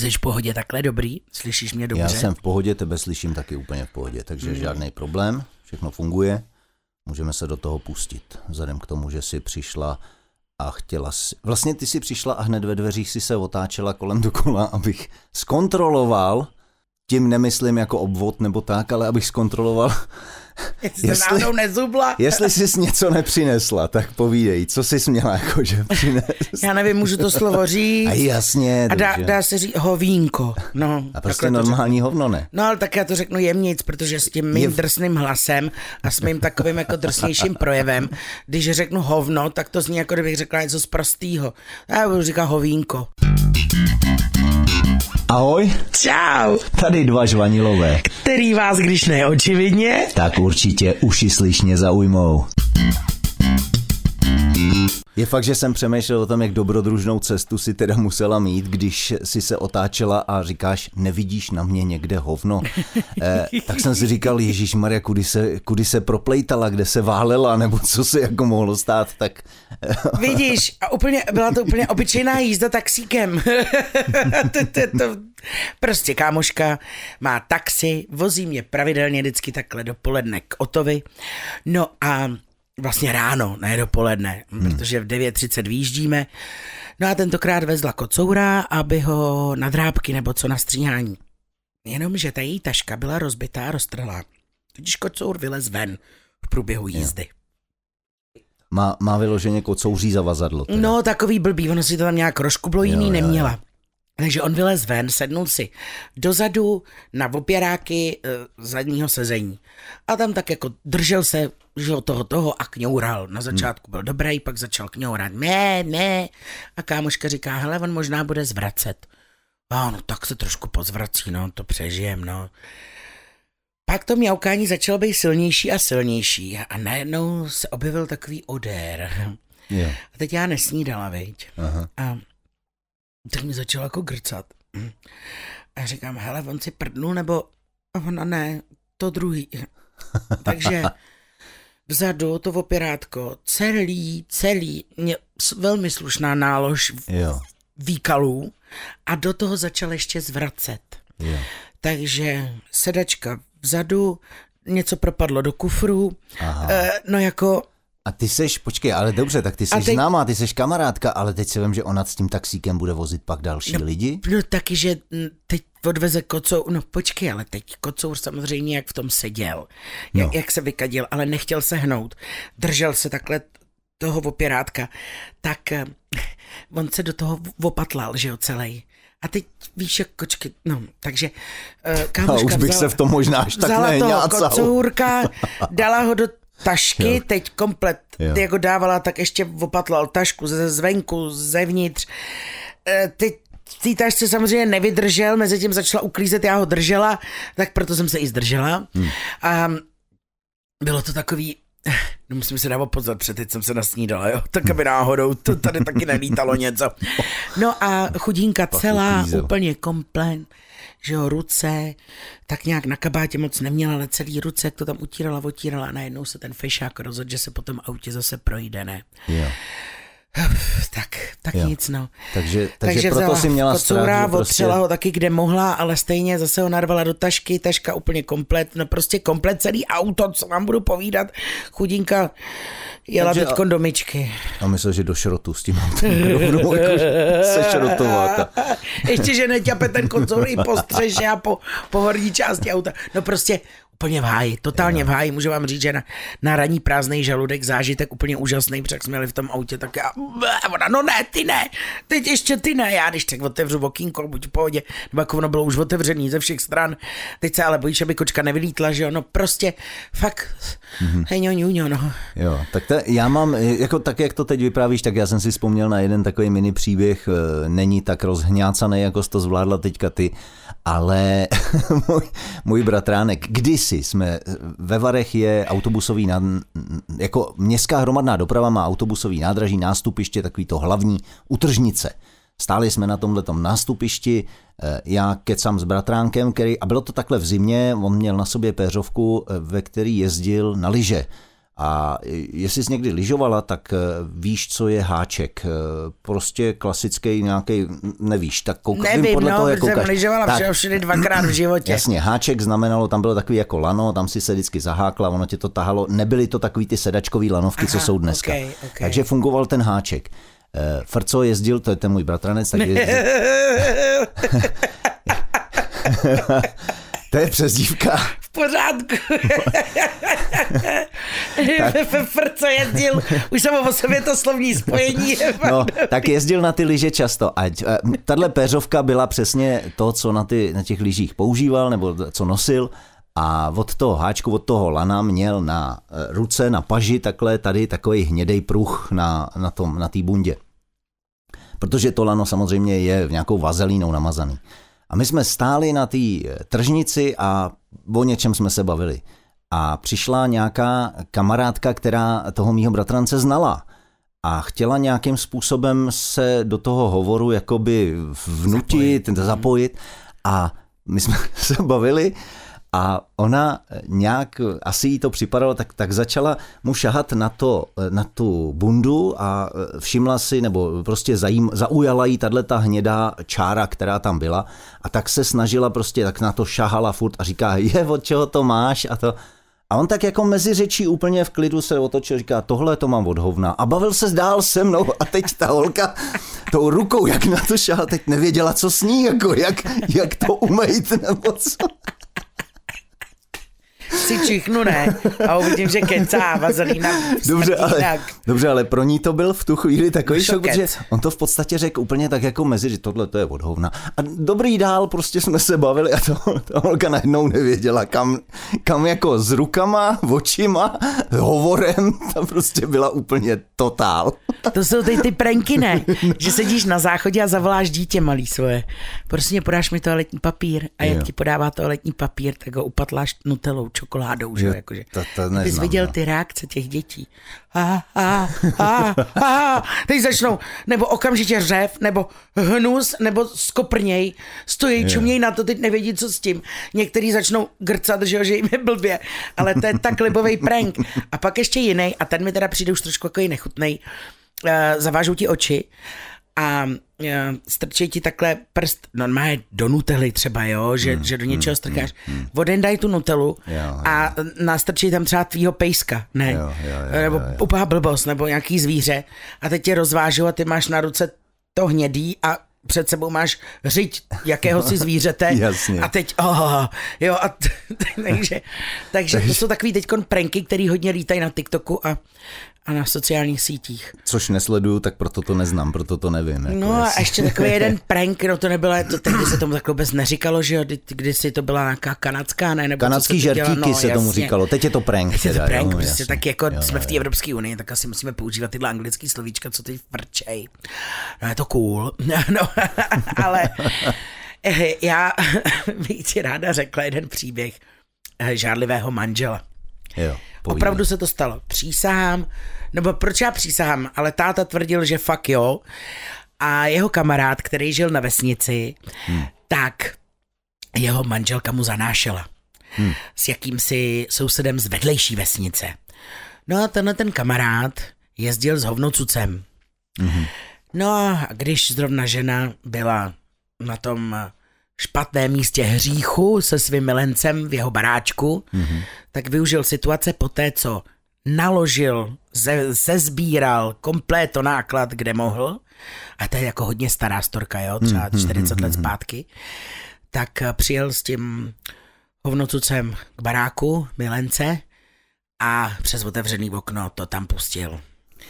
Jsi v pohodě takhle dobrý? Slyšíš mě dobře? Já jsem v pohodě, tebe slyším taky úplně v pohodě, takže mm. žádný problém, všechno funguje. Můžeme se do toho pustit, vzhledem k tomu, že jsi přišla a chtěla si... Vlastně ty si přišla a hned ve dveřích si se otáčela kolem dokola, abych zkontroloval, tím nemyslím jako obvod nebo tak, ale abych zkontroloval, jestli, jestli nezubla. Jestli jsi něco nepřinesla, tak povídej, co jsi měla jakože přines. Já nevím, můžu to slovo říct. A jasně, A dá, dá se říct hovínko. No, a prostě normální hovno, ne? No, ale tak já to řeknu jemnic, protože s tím mým Je... drsným hlasem a s mým takovým jako drsnějším projevem, když řeknu hovno, tak to zní jako kdybych řekla něco z prostýho. Já budu říkat hovínko. Ahoj. Čau. Tady dva žvanilové. Který vás, když ne očividně, tak určitě uši slyšně zaujmou. Je fakt, že jsem přemýšlel o tom, jak dobrodružnou cestu si teda musela mít, když si se otáčela a říkáš, nevidíš na mě někde hovno. Eh, tak jsem si říkal, Ježíš Maria, kudy se, kudy se proplejtala, kde se válela, nebo co se jako mohlo stát, tak... Vidíš, a úplně, byla to úplně obyčejná jízda taxíkem. to, to, to, prostě kámoška má taxi, vozí mě pravidelně vždycky takhle dopoledne k Otovi. No a vlastně ráno, ne dopoledne, hmm. protože v 9.30 výjíždíme. No a tentokrát vezla kocoura, aby ho na drábky nebo co na stříhání. Jenomže ta její taška byla rozbitá a roztrhlá. Tudíž kocour vylez ven v průběhu jízdy. Má, má vyloženě kocouří zavazadlo. Teda. No, takový blbý, ono si to tam nějak roškublo jiný jo, neměla. Jo. Takže on vylez ven, sednul si dozadu na opěráky e, zadního sezení. A tam tak jako držel se že toho toho a kňoural. Na začátku byl dobrý, pak začal kňourat. Ne, ne. A kámoška říká, hele, on možná bude zvracet. A no tak se trošku pozvrací, no, to přežijem, no. Pak to mňaukání začalo být silnější a silnější a najednou se objevil takový odér. Yeah. A teď já nesnídala, veď. Aha. A tak mi začalo jako grcat. A říkám, hele, on si prdnul, nebo ona ne, to druhý. Takže vzadu to opirátko, celý, celý, mě, velmi slušná nálož jo. výkalů a do toho začal ještě zvracet. Jo. Takže sedačka vzadu, něco propadlo do kufru, Aha. E, no jako a ty seš, počkej, ale dobře, tak ty jsi teď... známá, ty jsi kamarádka, ale teď se vím, že ona s tím taxíkem bude vozit pak další no, lidi? No taky, že teď odveze kocour, no počkej, ale teď kocour samozřejmě jak v tom seděl, no. jak, jak se vykadil, ale nechtěl se hnout, držel se takhle toho opirátka, tak eh, on se do toho opatlal, že jo, celý. A teď víš, jak kočky, no, takže uh, kámoška už bych vzala, se v tom možná až tak vzala toho kocourka, dala ho do tašky, jo. teď komplet, jo. jako dávala, tak ještě opatlal tašku ze zvenku, zevnitř. E, teď té tašce samozřejmě nevydržel, mezi tím začala uklízet, já ho držela, tak proto jsem se i zdržela. Hmm. A bylo to takový, no musím si dávat pozor, protože teď jsem se nasnídala, jo, tak aby náhodou to tady taky nelítalo něco. No a chudinka celá, úplně komplet že jo, ruce, tak nějak na kabátě moc neměla, ale celý ruce, jak to tam utírala, otírala a najednou se ten fešák rozhodl, že se potom autě zase projde, ne? Jo. Tak, tak jo. nic, no. Takže, takže, takže proto si měla strach, prostě... ho taky, kde mohla, ale stejně zase ho narvala do tašky, taška úplně komplet, no prostě komplet celý auto, co vám budu povídat, chudinka jela teď a... do myčky. A myslel, že do šrotu s tím autem rovnou jako se šrotovat. Ještě, že neťape ten kocour i po střeše a po, po horní části auta. No prostě úplně v háji, totálně v háji. Můžu vám říct, že na, na raní prázdný žaludek zážitek úplně úžasný, protože jsme jeli v tom autě, tak já, ona, no ne, ty ne, teď ještě ty ne, já když tak otevřu okýnko, buď v pohodě, nebo jako ono bylo už otevřený ze všech stran, teď se ale bojíš, aby kočka nevylítla, že jo, no prostě, fakt, mm-hmm. hej, ňo, no. Jo, tak to, já mám, jako tak, jak to teď vyprávíš, tak já jsem si vzpomněl na jeden takový mini příběh, eh, není tak rozhňácaný, jako jsi to zvládla teďka ty, ale můj, můj bratránek, kdysi jsme, ve Varech je autobusový, nad, jako městská hromadná doprava má autobusový nádraží, nástupiště, takový to hlavní utržnice. Stáli jsme na tomhle nástupišti, eh, já kecám s bratránkem, který, a bylo to takhle v zimě, on měl na sobě péřovku, eh, ve který jezdil na lyže A jestli jsi někdy lyžovala, tak eh, víš, co je háček. Eh, prostě klasický nějaký, nevíš, tak koukám Nevím, podle no, toho, jak koukáš. jsem lyžovala tak, všude dvakrát v životě. Jasně, háček znamenalo, tam bylo takový jako lano, tam si se vždycky zahákla, ono tě to tahalo. Nebyly to takový ty sedačkový lanovky, Aha, co jsou dneska. Okay, okay. Takže fungoval ten háček. Eh, Frco jezdil, to je ten můj bratranec, tak jezdil. to je přezdívka. V pořádku. Frco jezdil, už jsem o sobě to slovní spojení. no, tak jezdil na ty lyže často. A eh, tahle peřovka byla přesně to, co na, ty, na těch lyžích používal, nebo co nosil. A od toho háčku, od toho lana měl na eh, ruce, na paži takhle tady takový hnědej pruh na, na té na bundě. Protože to lano samozřejmě je v nějakou vazelínou namazaný. A my jsme stáli na té eh, tržnici a o něčem jsme se bavili. A přišla nějaká kamarádka, která toho mýho bratrance znala a chtěla nějakým způsobem se do toho hovoru jakoby vnutit, zapojit, zapojit. A my jsme se bavili a ona nějak, asi jí to připadalo, tak, tak začala mu šahat na, to, na tu bundu a všimla si, nebo prostě zajím, zaujala jí tahle ta hnědá čára, která tam byla a tak se snažila prostě, tak na to šahala furt a říká, je, od čeho to máš a to. A on tak jako mezi řečí úplně v klidu se otočil, říká, tohle to mám od hovna. A bavil se dál se mnou a teď ta holka tou rukou, jak na to šahal, teď nevěděla, co s ní, jako jak, jak to umejt nebo co si čichnu, ne? A uvidím, že kecá vazelína. Dobře ale, dobře, ale pro ní to byl v tu chvíli takový šok, protože on to v podstatě řekl úplně tak jako mezi, že tohle to je odhovna. A dobrý dál, prostě jsme se bavili a to, ta holka najednou nevěděla, kam, kam jako s rukama, očima, hovorem, tam prostě byla úplně totál. To jsou ty, ty pranky, ne? Že sedíš na záchodě a zavoláš dítě malý svoje. Prostě podáš mi toaletní papír a jak jo. ti podává toaletní papír, tak ho upatláš nutelou, čokoládou, že jo, jakože. To, to neznám, Abys viděl no. ty reakce těch dětí. A, a, a, a, teď začnou, nebo okamžitě řev, nebo hnus, nebo skoprněj, stojí, čuměj na to, teď nevědí, co s tím. Někteří začnou grcat, že jo, že jim je blbě, ale to je tak libový prank. A pak ještě jiný, a ten mi teda přijde už trošku jako nechutnej, uh, zavážou ti oči a uh, strčí ti takhle prst normálně do nutely třeba, jo, že, mm, že do něčeho mm, strkáš. Mm. Vodendaj tu nutelu jo, a jo. nastrčí tam třeba tvýho pejska, ne? Jo, jo, jo, nebo jo, jo. blbost, nebo nějaký zvíře a teď tě rozvážou a ty máš na ruce to hnědý a před sebou máš řiď jakéhosi zvířete Jasně. a teď, oh, jo, a t, takže, takže to jsou takový teď pranky, který hodně lítají na TikToku a a na sociálních sítích. Což nesleduju, tak proto to neznám, proto to nevím. Jako no a ještě takový jeden prank, no to nebylo, to tehdy se tomu takhle bez neříkalo, že jo, kdy, si to byla nějaká kanadská, ne? Nebo Kanadský žertíky no, se jasně. tomu říkalo, teď je to prank. Teď je to prank, jo, prostě jasně. tak jako jo, jsme v té Evropské unii, tak asi musíme používat tyhle anglické slovíčka, co teď vrčej. No je to cool, no, ale eh, já bych ti ráda řekla jeden příběh eh, žádlivého manžela. Jo. Opravdu se to stalo. Přísahám, nebo proč já přísahám, ale táta tvrdil, že fakt jo. A jeho kamarád, který žil na vesnici, hmm. tak jeho manželka mu zanášela. Hmm. S jakýmsi sousedem z vedlejší vesnice. No a tenhle ten kamarád jezdil s hovnocucem. Hmm. No a když zrovna žena byla na tom špatném místě hříchu se svým milencem v jeho baráčku, mm-hmm. tak využil situace po té, co naložil, se, sezbíral kompléto náklad, kde mohl, a to je jako hodně stará storka, jo, třeba 40 mm-hmm. let zpátky, tak přijel s tím hovnocucem k baráku milence a přes otevřený okno to tam pustil.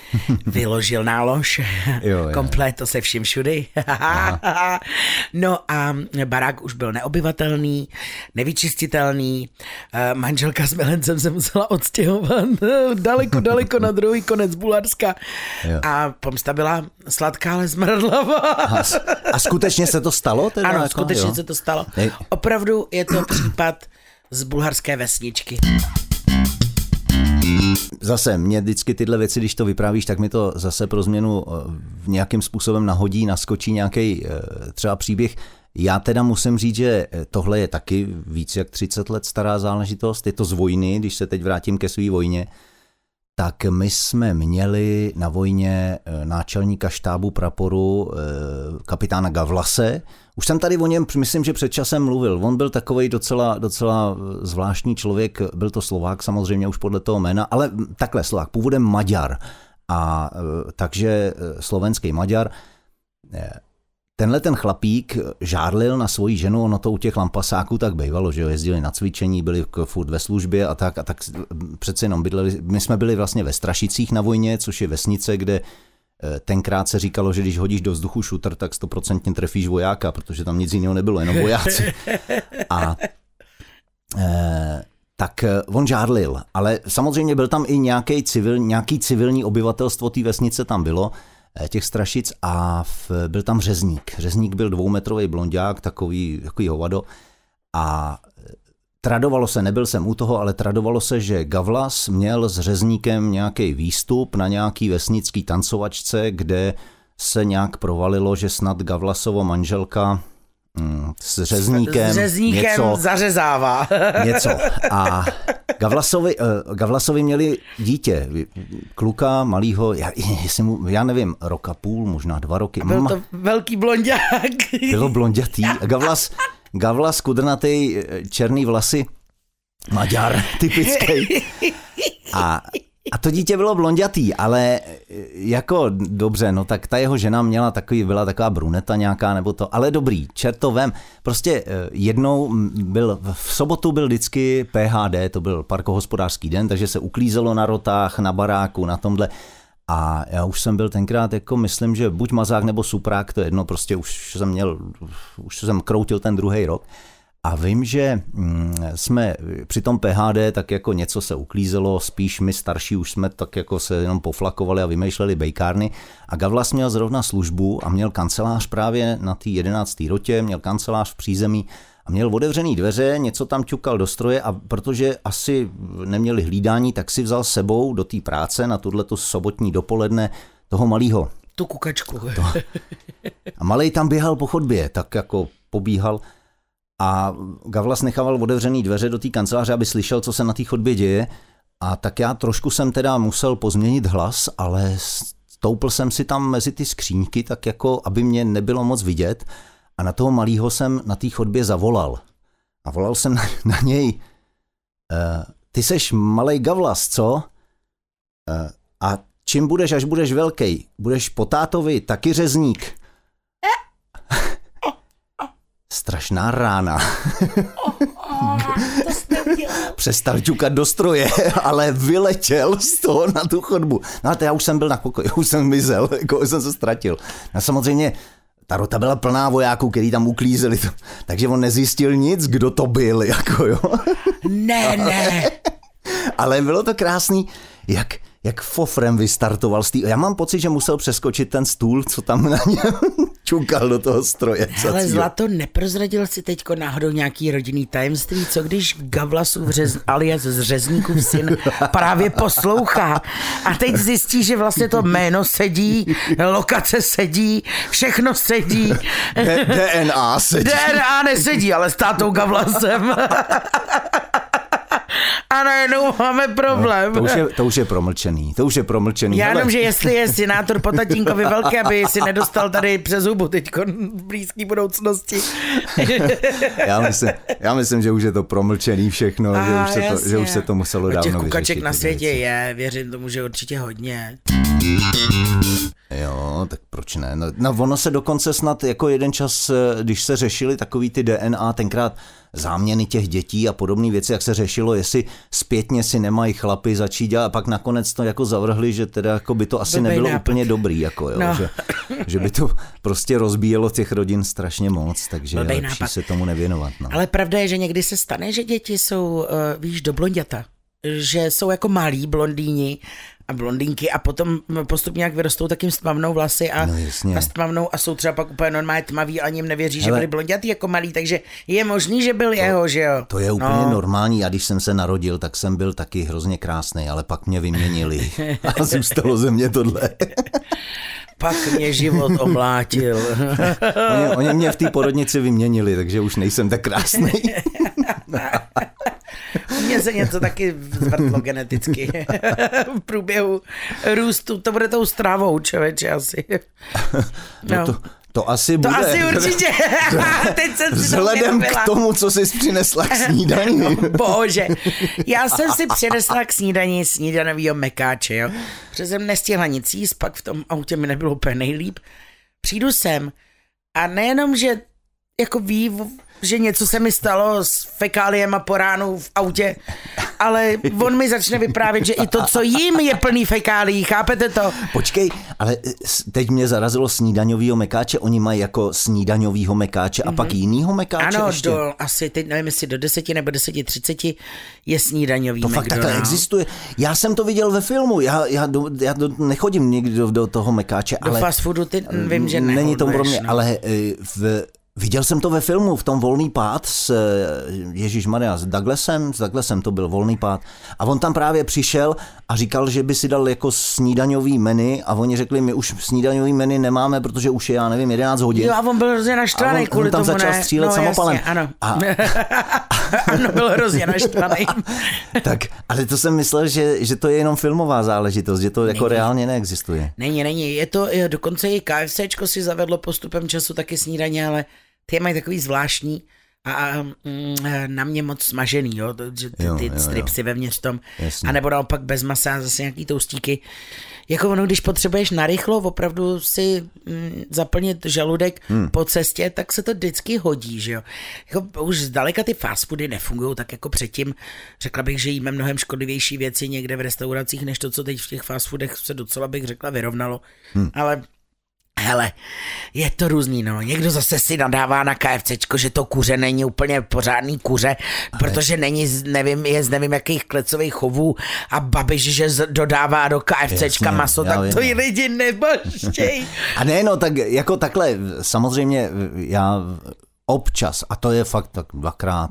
vyložil nálož, jo, komplet, to se vším všudy. no a barák už byl neobyvatelný, nevyčistitelný, eh, manželka s milencem se musela odstěhovat daleko, daleko na druhý konec Bulharska jo. a pomsta byla sladká, ale zmrdlavá. a, a skutečně se to stalo? Teda ano, jako? skutečně jo. se to stalo. Opravdu je to případ z bulharské vesničky. Zase, mě vždycky tyhle věci, když to vyprávíš, tak mi to zase pro změnu eh, v nějakým způsobem nahodí, naskočí nějaký eh, třeba příběh. Já teda musím říct, že eh, tohle je taky víc jak 30 let stará záležitost. Je to z vojny, když se teď vrátím ke své vojně. tak my jsme měli na vojně náčelníka štábu praporu kapitána Gavlase. Už jsem tady o něm, myslím, že před časem mluvil. On byl takový docela, docela zvláštní člověk, byl to Slovák samozřejmě už podle toho jména, ale takhle Slovák, původem Maďar. A takže slovenský Maďar Tenhle ten chlapík žárlil na svoji ženu, ono to u těch lampasáků tak bývalo, že jo, jezdili na cvičení, byli furt ve službě a tak, a tak přece jenom bydleli, my jsme byli vlastně ve Strašicích na vojně, což je vesnice, kde eh, tenkrát se říkalo, že když hodíš do vzduchu šutr, tak stoprocentně trefíš vojáka, protože tam nic jiného nebylo, jenom vojáci. A e, tak eh, on žárlil, ale samozřejmě byl tam i nějaký, civil, nějaký civilní obyvatelstvo té vesnice tam bylo, Eh, těch strašic a v, byl tam řezník. Řezník byl dvoumetrový blondák, takový, takový hovado a eh, tradovalo se, nebyl jsem u toho, ale tradovalo se, že Gavlas měl s řezníkem nějaký výstup na nějaký vesnický tancovačce, kde se nějak provalilo, že snad Gavlasovo manželka mm, s řezníkem, s řezníkem něco, zařezává. něco. A Gavlasovi, uh, Gavlasovi měli dítě, kluka malýho, já, jestli mu, já nevím, roka půl, možná dva roky. A byl to velký blonďák. Bylo blondětý. Gavlas, Gavlas kudrnatý, eh, černý vlasy, Maďar, typický. A a to dítě bylo blondětý, ale e, jako dobře, no tak ta jeho žena měla takový, byla taková bruneta nějaká nebo to, ale dobrý, čertovem. Prostě e, jednou byl, v sobotu byl vždycky PHD, to byl parkohospodářský den, takže se uklízelo na rotách, na baráku, na tomhle. A já už jsem byl tenkrát jako myslím, že buď mazák nebo suprák, to je jedno, prostě už jsem měl, už jsem kroutil ten druhý rok. A vím, že mm, jsme při tom PHD tak jako něco se uklízelo, spíš my starší už jsme tak jako se jenom poflakovali a vymýšleli bejkárny. A Gavlas měl zrovna službu a měl kancelář právě na té 11. rotě, měl kancelář v přízemí a měl otevřený dveře, něco tam ťukal do stroje a protože asi neměli hlídání, tak si vzal sebou do té práce na tuhle sobotní dopoledne toho malého. Tu kukačku. To. A malej tam běhal po chodbě, tak jako pobíhal a Gavlas nechával otevřený dveře do té kanceláře, aby slyšel, co se na té chodbě děje. A tak já trošku jsem teda musel pozměnit hlas, ale stoupil jsem si tam mezi ty skříňky, tak jako, aby mě nebylo moc vidět. A na toho malého jsem na té chodbě zavolal. A volal jsem na, na něj, e, ty seš malej Gavlas, co? E, a čím budeš, až budeš velký? Budeš po tátovi taky řezník? strašná rána. Přestal ťukat do stroje, ale vyletěl z toho na tu chodbu. No a já už jsem byl na pokoji, už jsem mizel, jako jsem se ztratil. No samozřejmě ta rota byla plná vojáků, který tam uklízeli, to, takže on nezjistil nic, kdo to byl, jako jo. Ne, ne. ale bylo to krásný, jak, jak fofrem vystartoval z tý... Já mám pocit, že musel přeskočit ten stůl, co tam na něm čukal do toho stroje. Ale Zlato, neprozradil si teďko náhodou nějaký rodinný tajemství, co když Gavlasův řez, alias z Řezníkův syn právě poslouchá a teď zjistí, že vlastně to jméno sedí, lokace sedí, všechno sedí. DNA sedí. DNA nesedí, ale s tátou Gavlasem. a najednou máme problém. No, to, už je, to už je promlčený, to už je promlčený. Já jenom, že jestli je senátor po tatínkovi velký, aby si nedostal tady přes hubu teď v blízké budoucnosti. já, myslím, já myslím, že už je to promlčený všechno, a, že, už se to, že už se to muselo dávno Těch kukaček na světě je, věřím tomu, že určitě hodně. Jo, tak proč ne? No, no ono se dokonce snad jako jeden čas, eh, když se řešili takový ty DNA, tenkrát záměny těch dětí a podobné věci, jak se řešilo, jestli zpětně si nemají chlapy začít dělat a pak nakonec to jako zavrhli, že teda jako by to asi Blbej nebylo nápad. úplně dobrý, jako jo, no. že, že, by to prostě rozbíjelo těch rodin strašně moc, takže je lepší nápad. se tomu nevěnovat. No. Ale pravda je, že někdy se stane, že děti jsou, uh, víš, do blonděta že jsou jako malí blondýni a blondýnky a potom postupně jak vyrostou, tak jim stmavnou vlasy a, no, a stmavnou a jsou třeba pak úplně normálně tmaví a ani jim nevěří, Hele, že byli blondětí jako malí, takže je možný, že byl to, jeho, že jo. To je úplně no. normální a když jsem se narodil, tak jsem byl taky hrozně krásný, ale pak mě vyměnili a zůstalo ze mě tohle. pak mě život omlátil. oni, oni mě v té porodnici vyměnili, takže už nejsem tak krásný. Mně se něco taky zvrtlo geneticky v průběhu růstu. To bude tou stravou, člověče, asi. No, no. To, to asi to bude. To asi určitě. Teď jsem si Vzhledem k tomu, co jsi přinesla k snídaní. Bože, já jsem si přinesla k snídaní snídanovýho mekáče, jo. Protože jsem nestihla nic jíst, pak v tom autě mi nebylo úplně nejlíp. Přijdu sem a nejenom, že jako ví, že něco se mi stalo s fekáliem a po ránu v autě, ale on mi začne vyprávět, že i to, co jím, je plný fekálí, chápete to? Počkej, ale teď mě zarazilo snídaňovýho mekáče, oni mají jako snídaňovýho mekáče a mm-hmm. pak jinýho mekáče Ano, ještě? do, asi teď nevím, jestli do deseti nebo deseti třiceti je snídaňový To fakt takhle existuje. Já jsem to viděl ve filmu, já, já, do, já do, nechodím někdy do, do toho mekáče, do ale... fast foodu ty, vím, že Není to pro mě, no. ale eh, v Viděl jsem to ve filmu, v tom Volný pád s eh, Ježíš Maria, s Douglasem, s Douglasem to byl Volný pád. A on tam právě přišel a říkal, že by si dal jako snídaňový menu a oni řekli, my už snídaňový menu nemáme, protože už je, já nevím, 11 hodin. Jo, a on byl hrozně naštvaný kvůli on tam tomu, začal ne? střílet no, samopalem. Jasně, ano. A... ano, byl hrozně naštvaný. tak, ale to jsem myslel, že, že to je jenom filmová záležitost, že to jako není. reálně neexistuje. Není, není. Je to, dokonce i KFCčko si zavedlo postupem času taky snídaně, ale ty mají takový zvláštní a, a mm, na mě moc smažený, jo, že ty, Jo, ty jo, jo. stripsy vevnitř v tom, Jasně. a nebo naopak bez masa zase nějaký toustíky. Jako ono, když potřebuješ narychlo opravdu si mm, zaplnit žaludek hmm. po cestě, tak se to vždycky hodí, že jo. Jako už zdaleka ty fast foody nefungují tak jako předtím. Řekla bych, že jíme mnohem škodlivější věci někde v restauracích, než to, co teď v těch fast foodech se docela bych řekla vyrovnalo. Hmm. Ale Hele, je to různý, no. Někdo zase si nadává na KFCčko, že to kuře není úplně pořádný kuře, protože není, z, nevím, je z nevím jakých klecových chovů a babiš, že z, dodává do KFCčka Jasně, maso, tak vím, to no. i lidi neboštěj. A ne, no tak jako takhle, samozřejmě já občas, a to je fakt tak dvakrát,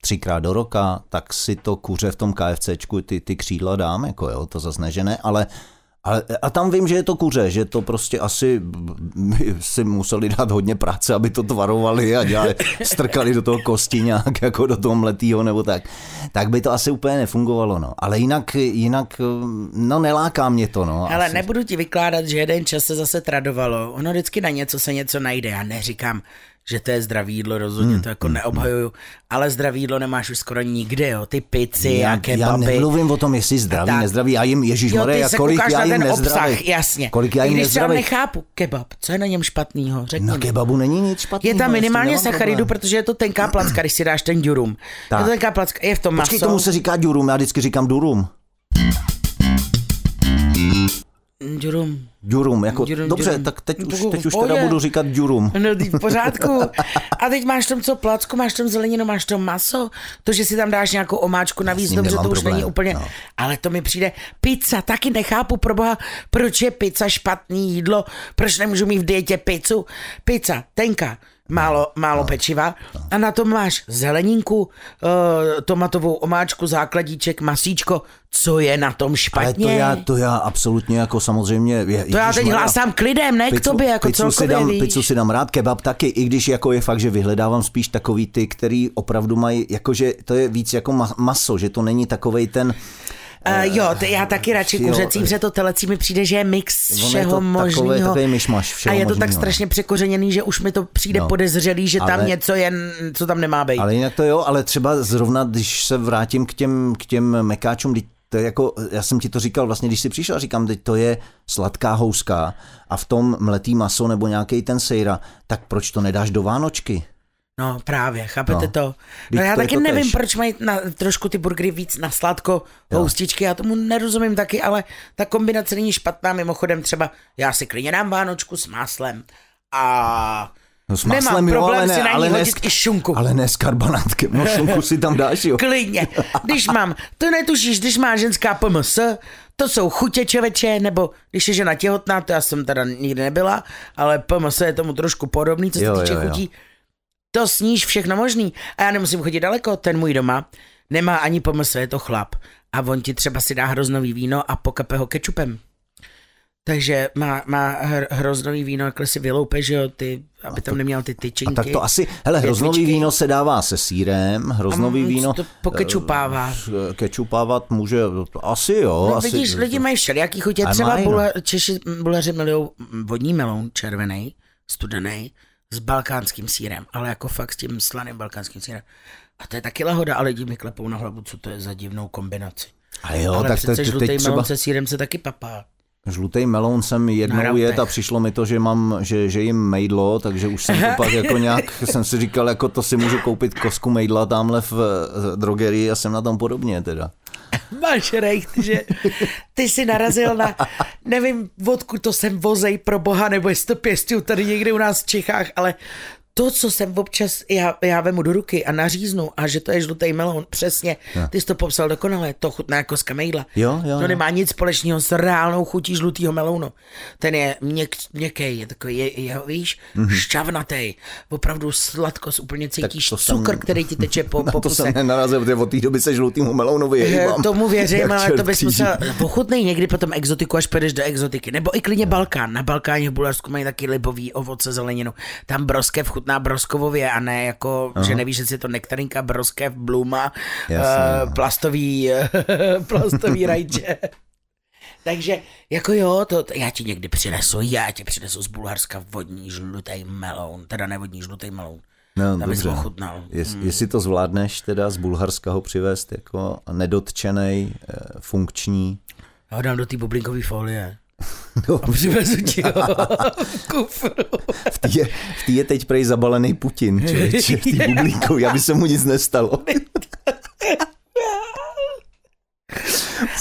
třikrát do roka, tak si to kuře v tom KFCčku, ty, ty křídla dám, jako jo, to zase ne, ale ale, a tam vím, že je to kuře, že to prostě asi si museli dát hodně práce, aby to tvarovali a dělali, strkali do toho kosti nějak jako do toho mletýho nebo tak. Tak by to asi úplně nefungovalo, no. Ale jinak, jinak no neláká mě to, no. Ale asi. nebudu ti vykládat, že jeden čas se zase tradovalo. Ono vždycky na něco se něco najde. Já neříkám, že to je zdravý jídlo, rozhodně Hmm, to jako neobhajuju, ale zdravý jídlo nemáš už skoro nikde, jo. Ty pici já, a já kebaby. nemluvím o tom, jestli zdravý, tak. nezdravý. Já jim, Ježíš Maria, kolik já jim ten nezdravých. obsah, jasně. Kolik já I jim když třeba nezdravých. nechápu, kebab, co je na něm špatného, řekni Na kebabu není nic špatného. Je tam minimálně sacharidu, protože je to tenká placka, když si dáš ten durum. Tak. Je to tenká placka, je v tom Počkej, maso. tomu se říká durum, já vždycky říkám durum. Durum. Durum, jako, Durum, dobře, durum. tak teď No, už, teď už teda budu říkat durum. No, v pořádku. A teď máš tam co placku, máš tam zeleninu, máš tam maso. To, že si tam dáš nějakou omáčku navíc, dobře, to už problém, není úplně. no. Ale to mi přijde. Pizza, taky nechápu, proboha, proč je pizza špatný jídlo, proč nemůžu mít v dietě pizzu. Pizza, tenka, málo, málo pečiva a na tom máš zeleninku, uh, tomatovou omáčku, základíček, masíčko. Co je na tom Ale špatně? to já, to já absolutně jako samozřejmě... Je, to já teď hlásám k lidem, ne k tobě, jako pizzu si, dám, víš. pizzu si dám rád, kebab taky, i když jako je fakt, že vyhledávám spíš takový ty, který opravdu mají, jakože to je víc jako ma- maso, že to není takovej ten... Uh, jo, to já taky radši kuřecí, protože to telecí mi přijde, že je mix všeho možného. A je to tak možnýho, strašně překořeněný, že už mi to přijde No. podezřelý, že tam Ale- něco je, co tam nemá být. Ale jinak to jo, ale třeba zrovna, když se vrátím k těm, k těm mekáčům, to je jako, já jsem ti to říkal vlastně, když jsi přišel, říkám, teď to je sladká houska a v tom mletý maso nebo nějaký ten sejra, tak proč to nedáš do Vánočky? No právě, chápete No. to? No já to taky to nevím, tež. proč mají na, trošku ty burgery víc na sladko, houstičky, já tomu nerozumím taky, ale ta kombinace není špatná, mimochodem třeba já si klidně dám vánočku s máslem a No s nemám maslem, jo, problém ale ne, si na ní ale ne, hodit s- i šunku. Ale ne s karbanátkem, no šunku si tam dáš, jo. Klidně. Když mám, to netušíš, když má ženská PMS, to jsou chutě čověče, nebo když je žena těhotná, to já jsem teda nikdy nebyla, ale PMS je tomu trošku podobný, co se Jo, týče jo, jo. chutí. To sníš všechno možný. A já nemusím chodit daleko, ten můj doma nemá ani PMS, je to chlap. A on ti třeba si dá hroznový víno a pokape ho kečupem. Takže má, má hr, hroznový víno, jakhle si vyloupe, že jo, ty, aby tam neměl ty tyčinky. A tak to asi, hele, hroznový víno se dává se sírem, hroznový A víno... to pokečupává. eh, Kečupávat může, asi jo. No, asi, vidíš, lidi mají všelijaký chutě. Třeba mají, no. bule, Češi, buleři milují vodní meloun červený, studený, s balkánským sírem, ale jako fakt s tím slaným balkánským sírem. A to je taky lahoda, ale lidi mi klepou na hlavu, co to je za divnou kombinaci. A jo, ale tak přece te, žlutý třeba melon se sírem se taky papá. Žlutý melon jsem jednou jet a přišlo mi to, že mám, že, že jim mejdlo, takže už jsem to pak jako nějak, jsem si říkal, jako to si můžu koupit kosku mejdla tamhle v eh, drogerii a jsem na tom podobně teda. Máš rejcht, že ty jsi narazil na, nevím, odkud to sem vozej pro boha, nebo jestli to pěstují tady někde u nás v Čechách, ale to, co jsem občas, já, já vemu do ruky a naříznu a že to je žlutý melon, přesně, ty jsi to popsal dokonale, to chutná jako z kamejdla. Jo, jo, To jo. nemá nic společného s reálnou chutí žlutého melounu. Ten je měk, měkký, je takový, je, je, víš, mm-hmm. šťavnatý, opravdu sladkost, úplně cítíš to jsem- cukr, který ti teče po, Na po to jsem nenarazil, protože od té doby se žlutýmu melounovi Eh, jejím. Tomu věřím, ale to bys musel... pochutnej někdy potom exotiku, až půjdeš do exotiky. Nebo i klidně Balkán. Na Balkáně v Bulharsku mají taky libový ovoce, zeleninu. Tam broskev chutná broskovově a ne jako, Aha. že nevíš, jestli je to nektarinka, broskev, bluma, Jasně, uh, plastový, plastový rajče. Takže jako jo, to, to, já ti někdy přinesu, já ti přinesu z Bulharska vodní žlutý meloun, teda nevodní žlutý meloun. No, Tam dobře. ochutnal. Jest, Jestli to zvládneš teda z Bulharska ho přivést jako nedotčenej, eh, funkční. Já ho dám do té bublinkové folie. No, A přivezu ti ho v kufru. v té je, v té je teď prej zabalený Putin, člověče, v té bublíku, aby se mu nic nestalo.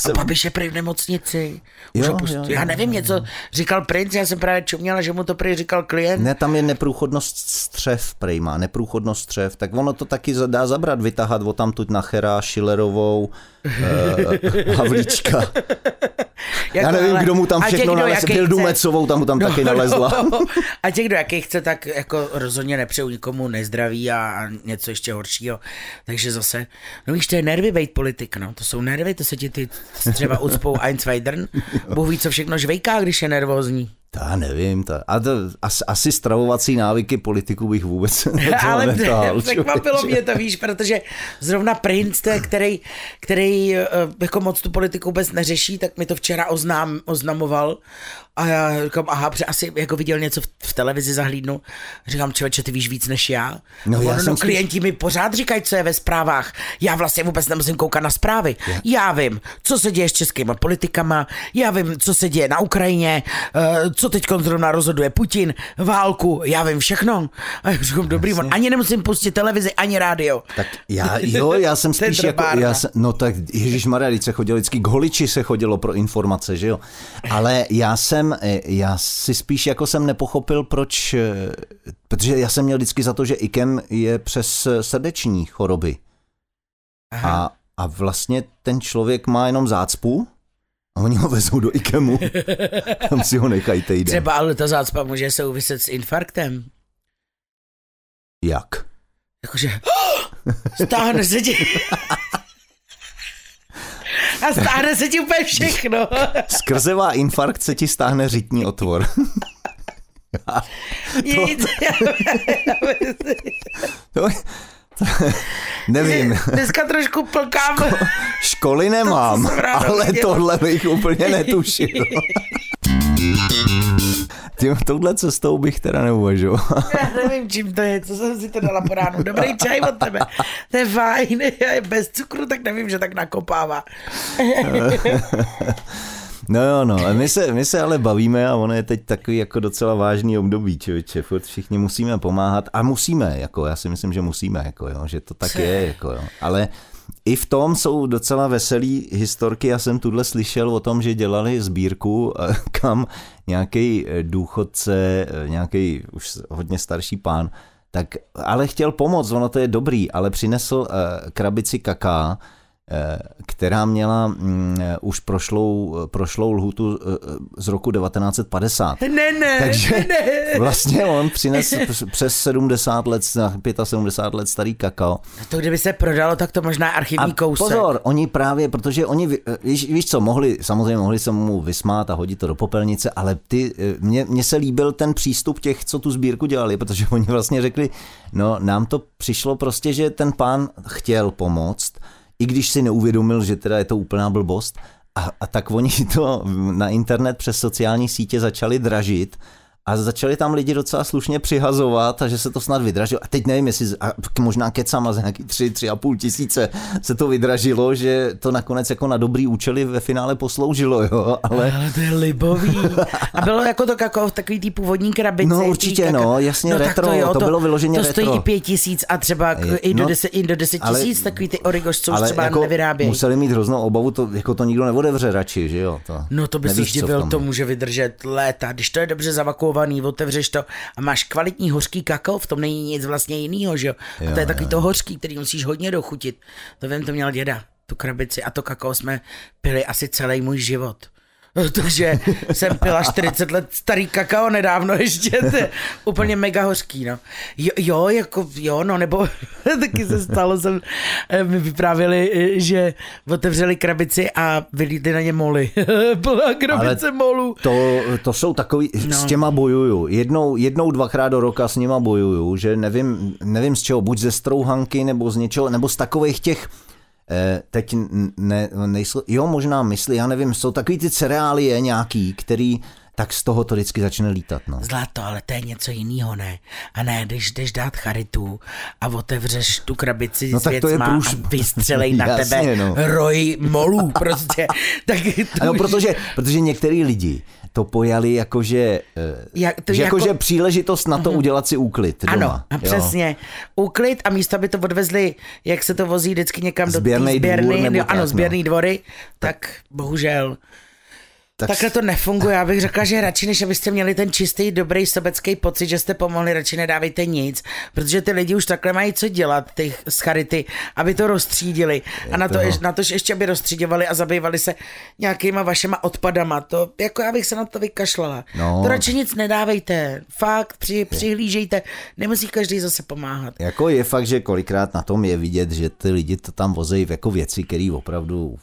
A Babiš je prý v nemocnici. Už Jo, ho pust... jo, jo, já nevím, něco říkal princ, já jsem právě čuměla, že mu to prý říkal klient. Ne, tam je neprůchodnost střev, prej má, neprůchodnost střev, tak ono to taky dá zabrat, vytahat o tamtud Nachera, Schillerovou, eh, Havlíčka. Já nevím, ale- kdo mu tam všechno nalezl, chce- Mecovou tam mu tam taky nalezla. No, a těch, kdo jaký chce, tak jako rozhodně nepřeju nikomu nezdraví a, a něco ještě horšího. Takže zase, no víš, to je nervy být politik, no. To jsou nervy, to se ti ty třeba ucpou Einzweidern. Bůh ví, co všechno žvejká, když je nervózní. To já nevím, to, a to, asi, asi stravovací návyky politiků bych vůbec toho Ale netahal, překvapilo mě to, víš, protože zrovna Prince, je, který, který eh, jako moc tu politiku vůbec neřeší, tak mi to včera oznám, oznamoval a já říkám, aha, protože asi jako viděl něco v, v televizi zahlídnu. Říkám, člověče, ty víš víc než já. No, já no klienti mi pořád říkají, co je ve zprávách. Já vlastně vůbec nemusím koukat na zprávy. Já vím, co se děje s českýma politikama, já vím, co se děje na Ukrajině, eh, co teď zrovna rozhoduje Putin, válku, já vím všechno. A já říkám, dobrý, on, ani nemusím pustit televizi, ani rádio. Tak já, jo, já jsem spíš jako, já jsem, no tak Ježíš Maria, se chodilo vždycky k holiči se chodilo pro informace, že jo. Ale já jsem, eh, já si spíš jako jsem nepochopil, proč, eh, protože já jsem měl vždycky za to, že IKEM je přes eh, srdeční choroby. A, a vlastně ten člověk má jenom zácpu a oni ho vezou do IKEMu. Tam si ho nechají týden. Třeba ale ta zácpa může souviset s infarktem. Jak? Jakože stáhne se ti... A stáhne se ti úplně všechno. Skrzevá infarkt se ti stáhne řitní otvor. Nic. To, to, nevím. Dneska trošku plkám. Školy nemám, To, ale viděl. tohle bych úplně netušil. Tím, touhle cestou bych teda neuvažoval. Já nevím, čím to je, co jsem si to dala po ránu. Dobrý čaj od tebe. To je fajn. Bez cukru, tak nevím, že tak nakopává. No jo, no, my se, my se ale bavíme a ono je teď takový jako docela vážný období, člověče, furt všichni musíme pomáhat a musíme, jako já si myslím, že musíme, jako jo, že to tak je, jako jo, ale i v tom jsou docela veselý historky, já jsem tuhle slyšel o tom, že dělali sbírku, eh, kam nějaký důchodce, nějaký už hodně starší pán, tak ale chtěl pomoct, ono to je dobrý, ale přinesl eh, krabici kaká, Eh, která měla mm, už prošlou, prošlou lhutu eh, z roku 1950. Ne, ne, Takže ne. vlastně on přines přes 70 let, 75 let starý kakao. To kdyby se prodalo, tak to možná archivní A kousek. pozor, oni právě, protože oni, víš, víš co, mohli, samozřejmě mohli se mu vysmát a hodit to do popelnice, ale ty, mně, mně se líbil ten přístup těch, co tu sbírku dělali, protože oni vlastně řekli, no nám to přišlo prostě, že ten pán chtěl pomoct, i když si neuvědomil, že teda je to úplná blbost. A, a tak oni to na internet přes sociální sítě začali dražit a začali tam lidi docela slušně přihazovat a že se to snad vydražilo. A teď nevím, jestli a možná kecama za nějaký tři, tři a půl tisíce se to vydražilo, že to nakonec jako na dobrý účely ve finále posloužilo, jo, ale... Ale to je libový. A bylo jako to kakao v takový tý původní krabici. No určitě, kaka... no, jasně, no, retro, to, jo, to, to, bylo vyloženě to retro. stojí i pět tisíc a třeba je, i, do no, deset, i do deset tisíc, ale, takový ty origoš, co už třeba jako nevyrábějí. museli mít hroznou obavu, to, jako to nikdo neodevře radši, že jo? To, no to by se divil, to může vydržet léta. Když to je dobře zavakuovaný, otevřeš to a máš kvalitní hořký kakao, v tom není nic vlastně jiného, že jo? A to je takový jo. to hořký, který musíš hodně dochutit. To vím, to měl děda, tu krabici a to kakao jsme pili asi celý můj život. protože jsem pila 40 let starý kakao nedávno ještě, to je úplně mega hořký, no. Jo, jo, jako, jo, no, nebo taky se stalo, jsem, eh, mi vyprávěli, eh, že otevřeli krabici a vylídli na ně moly. Byla krabice molů. To, to jsou takový, no. s těma bojuju. Jednou, jednou, dvakrát do roka s nima bojuju, že nevím, nevím z čeho, buď ze strouhanky, nebo z něčeho, nebo z takových těch, teď ne, nejsou, jo, možná myslí, já nevím, jsou takový ty cereálie nějaký, který tak z toho to vždycky začne lítat. No. Zlato, ale to je něco jiného, ne? A ne, když jdeš dát charitu a otevřeš tu krabici no, s věcma průž... a vystřelej na Jasně, tebe no. roj molů prostě. tak to no, už... protože, protože některý lidi to pojali jakože, eh, Jak, to že jako... jakože příležitost na to uh-huh. udělat si úklid doma. Ano, a přesně. Jo. Úklid a místo, aby to odvezli, jak se to vozí vždycky někam Sběrnej do té sběrny, dvůr, jo, ano, no. sběrný dvory, tak, tak bohužel tak... Takhle to nefunguje. Já bych řekla, že radši, než abyste měli ten čistý, dobrý sobecký pocit, že jste pomohli, radši nedávejte nic, protože ty lidi už takhle mají co dělat, ty z charity, aby to rozstřídili. Je a na to, na to, že ještě by rozstříděvali a zabývali se nějakýma vašima odpadama. To, jako já bych se na to vykašlala. No. To radši nic nedávejte. Fakt, při, přihlížejte. Nemusí každý zase pomáhat. Jako je fakt, že kolikrát na tom je vidět, že ty lidi to tam vozejí jako věci, které opravdu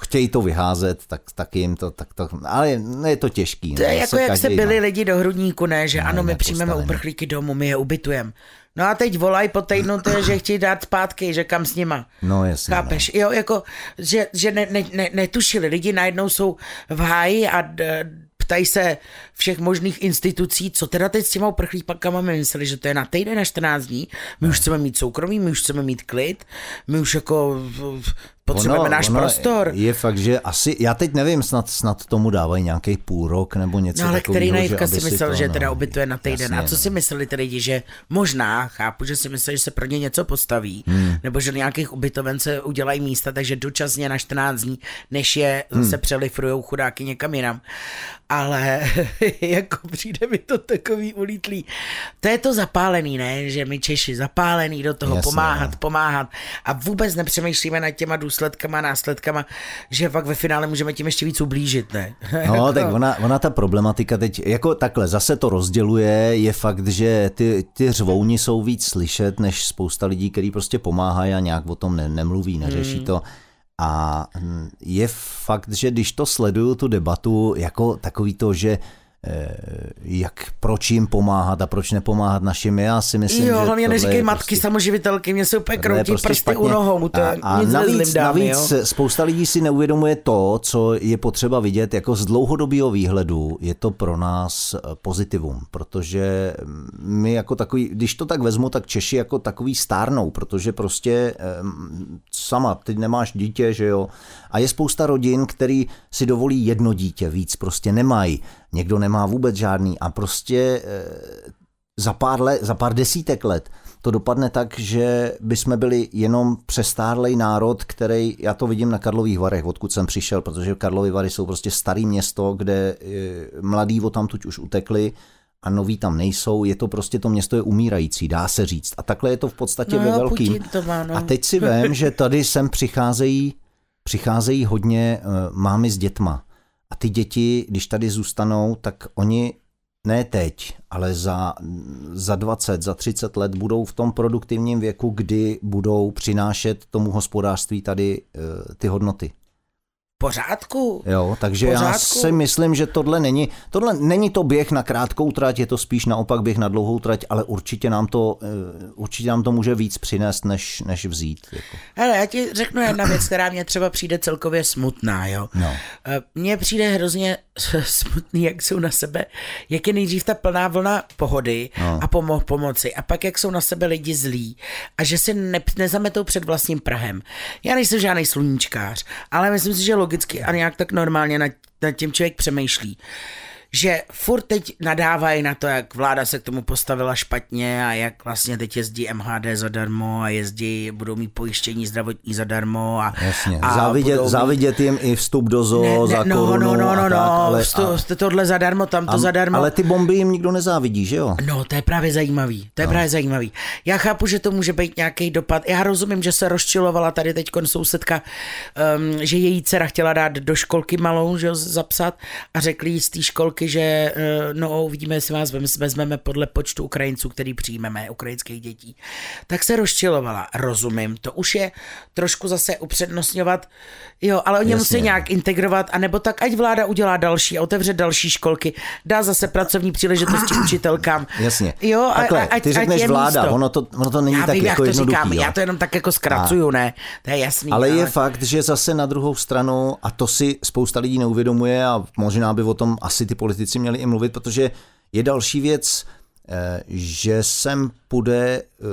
chtějí to vyházet, tak, tak jim to, tak to, ale je to těžký. To je jako jak se byli na... lidi do hrudníku, ne, že ne, ano, my přijmeme uprchlíky domů, my je ubytujeme. No a teď volaj po týdnu, to je, že chtějí dát zpátky, že kam s nima. No jasně. Chápeš? No. Jo, jako, že, že ne, ne, ne, netušili, lidi najednou jsou v háji a d, ptají se všech možných institucí, co teda teď s těma uprchlíkama my mysleli, že to je na týden na 14 dní, my už chceme mít soukromí, my už chceme mít klid, my už jako potřebujeme ono, náš ono prostor. Je fakt, že asi, já teď nevím, snad, snad tomu dávají nějaký půl rok nebo něco No ale takovýho, který naivka si myslel, to, že teda no, ubytuje na týden. Jasně, a co no. si mysleli ty lidi, že možná, chápu, že si mysleli, že se pro ně něco postaví, hmm. nebo že nějakých ubytoven se udělají místa, takže dočasně na 14 dní, než je hmm. zase přelifrujou chudáky někam jinam. Ale jako přijde mi to takový ulítlý. To je to zapálený, ne? Že my Češi zapálený do toho Jasně, pomáhat, no. pomáhat a vůbec nepřemýšlíme nad těma důsledky důsledkama, následkama, že fakt ve finále můžeme tím ještě víc ublížit, ne? No, jako- tak ona, ona ta problematika teď, jako takhle, zase to rozděluje, je fakt, že ty, ty řvouni jsou víc slyšet, než spousta lidí, kteří prostě pomáhají a nějak o tom ne, nemluví, neřeší hmm. to. A je fakt, že když to sleduju, tu debatu, jako takový to, že jak proč jim pomáhat a proč nepomáhat našim. Já si myslím, jo, že hlavně neříkej matky prostě, samoživitelky, mě se úplně kroutí prostě prsty špatně. u nohou. To a, a nic navíc, dámy, navíc jo? spousta lidí si neuvědomuje to, co je potřeba vidět jako z dlouhodobého výhledu. Je to pro nás eh, pozitivum, protože my jako takový, když to tak vezmu, tak Češi jako takový stárnou, protože prostě sama, teď nemáš dítě, že jo, a je spousta rodin, který si dovolí jedno dítě, víc prostě nemají někdo nemá vůbec žádný a prostě eh, za pár, let, za pár desítek let to dopadne tak, že bychom byli jenom přestárlej národ, který, já to vidím na Karlových Varech, odkud jsem přišel, protože Karlovy Vary jsou prostě starý město, kde eh, mladí o tam tuď už utekli a noví tam nejsou, je to prostě, to město je umírající, dá se říct. A takhle je to v podstatě No ve velkým. Má, no. A teď si vím, že tady sem přicházejí, přicházejí hodně uh, mámy s dětma. A ty děti, když tady zůstanou, tak oni ne teď, ale za, za 20, za 30 let budou v tom produktivním věku, kdy budou přinášet tomu hospodářství tady uh, ty hodnoty. Pořádku. Jo, takže já Pořádku. si myslím, že tohle není, tohle není to běh na krátkou trať, je to spíš naopak běh na dlouhou trať, ale určitě nám to, eh, určitě nám to může víc přinést, než, než vzít. Jako. Hele, já ti řeknu jedna věc, která mě třeba přijde celkově smutná, jo. No. Eh, Mně přijde hrozně smutný, jak jsou na sebe, jak je nejdřív ta plná vlna pohody no. a pomo- pomoci a pak jak jsou na sebe lidi zlí a že si ne- nezametou před vlastním Prahem. Já nejsem žádný sluníčkář, ale myslím si, že logicky a nějak tak normálně nad, nad tím člověk přemýšlí že furt teď nadávají na to, jak vláda se k tomu postavila špatně a jak vlastně teď jezdí MHD zadarmo a jezdí, budou mít pojištění zdravotní zadarmo a, Jasně, a závidět, budou mít- závidět jim i vstup do zoo za no, korunu no, no, a no, tak, no, ale, to, to, tohle zadarmo, tam to zadarmo. ale ty bomby jim nikdo nezávidí, že jo? No, to je právě zajímavý. To je no. právě zajímavý. Já chápu, že to může být nějaký dopad. Já rozumím, že se rozčilovala tady teď sousedka, um, že její dcera chtěla dát do školky malou, že jo, zapsat a řekli jí z té školky, že uh, no, uvidíme, jestli vás vezmeme podle počtu Ukrajinců, který přijmeme, ukrajinských dětí. Tak se rozčilovala. Rozumím. To už je trošku zase upřednostňovat, jo, ale oni musí nějak integrovat, anebo tak, ať vláda udělá další a otevře další školky, dá zase pracovní příležitosti učitelkám. Jasně. Jo, a, Takhle, a, ty řekneš vláda, místo. ono to, ono to není já tak vím, jako jak to říkám, jo. já to jenom tak jako zkracuju, ne? To je jasný. Ale je fakt, že zase na druhou stranu, a to si spousta lidí neuvědomuje a možná by o tom asi ty politici měli i mluvit, protože je další věc, eh, že sem půjde eh,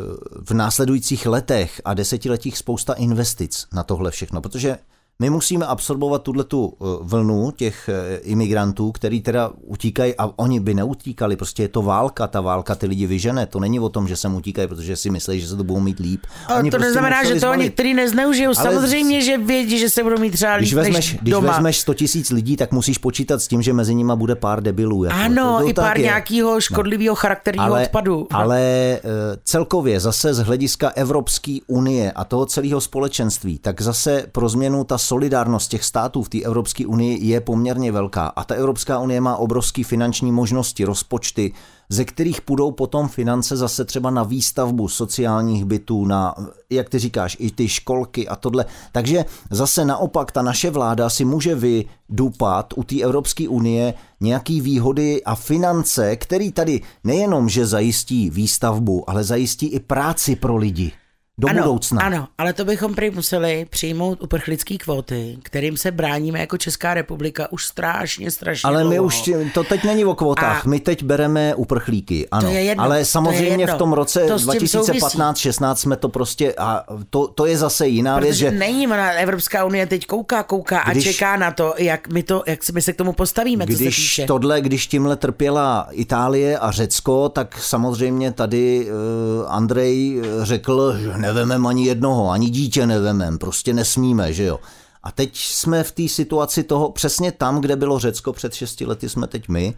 v následujících letech a desetiletích spousta investic na tohle všechno, protože my musíme absorbovat tuhle tu vlnu těch eh, imigrantů, který teda utíkají a oni by neutíkali, prostě je to válka, ta válka ty lidi vyžene, to není o tom, že sem utíkají, protože si myslí, že se to budou mít líp. Ale Oni to prostě neznamená, že zbalit. některý nezneužijou. Ale- Samozřejmě, že vědí, že se budou mít třeba Když líp než vezmeš, když doma. vezmeš 100 tisíc lidí, tak musíš počítat s tím, že mezi nimi bude pár debilů. Jako. Ano, to, to i pár nějakého škodlivého charakterního ale, odpadu. Ale eh, celkově zase z hlediska Evropské unie a toho celého společenství, tak zase pro změnu ta solidárnost těch států v té Evropské unii je poměrně velká. A ta Evropská unie má obrovské finanční možnosti, rozpočty, ze kterých půjdou potom finance zase třeba na výstavbu sociálních bytů, na, jak ty říkáš, i ty školky a tohle. Takže zase naopak ta naše vláda si může vydupat u té Evropské unie nějaký výhody a finance, který tady nejenom, že zajistí výstavbu, ale zajistí i práci pro lidi do ano, budoucna. Ano, ale to bychom prý museli přijmout uprchlický kvóty, kterým se bráníme jako Česká republika už strašně, strašně Ale my dlouho. už, to teď není o kvotách, A- my teď bereme uprchlíky, ano. je jedno, to ale je samozřejmě jedno. v tom roce To s tím 2015-16 jsme to prostě, a to, to je zase jiná věc, Protože že není, ona, Evropská unie teď kouká, kouká a Když- čeká na to, jak my, to, jak se my se k tomu postavíme, co se když týče. tohle, když tímhle trpěla Itálie a Řecko, tak samozřejmě tady uh, Andrej řekl, že nevemem ani jednoho, ani dítě nevemem, prostě nesmíme, že jo. A teď jsme v té situaci toho, přesně tam, kde bylo Řecko před šesti lety, jsme teď my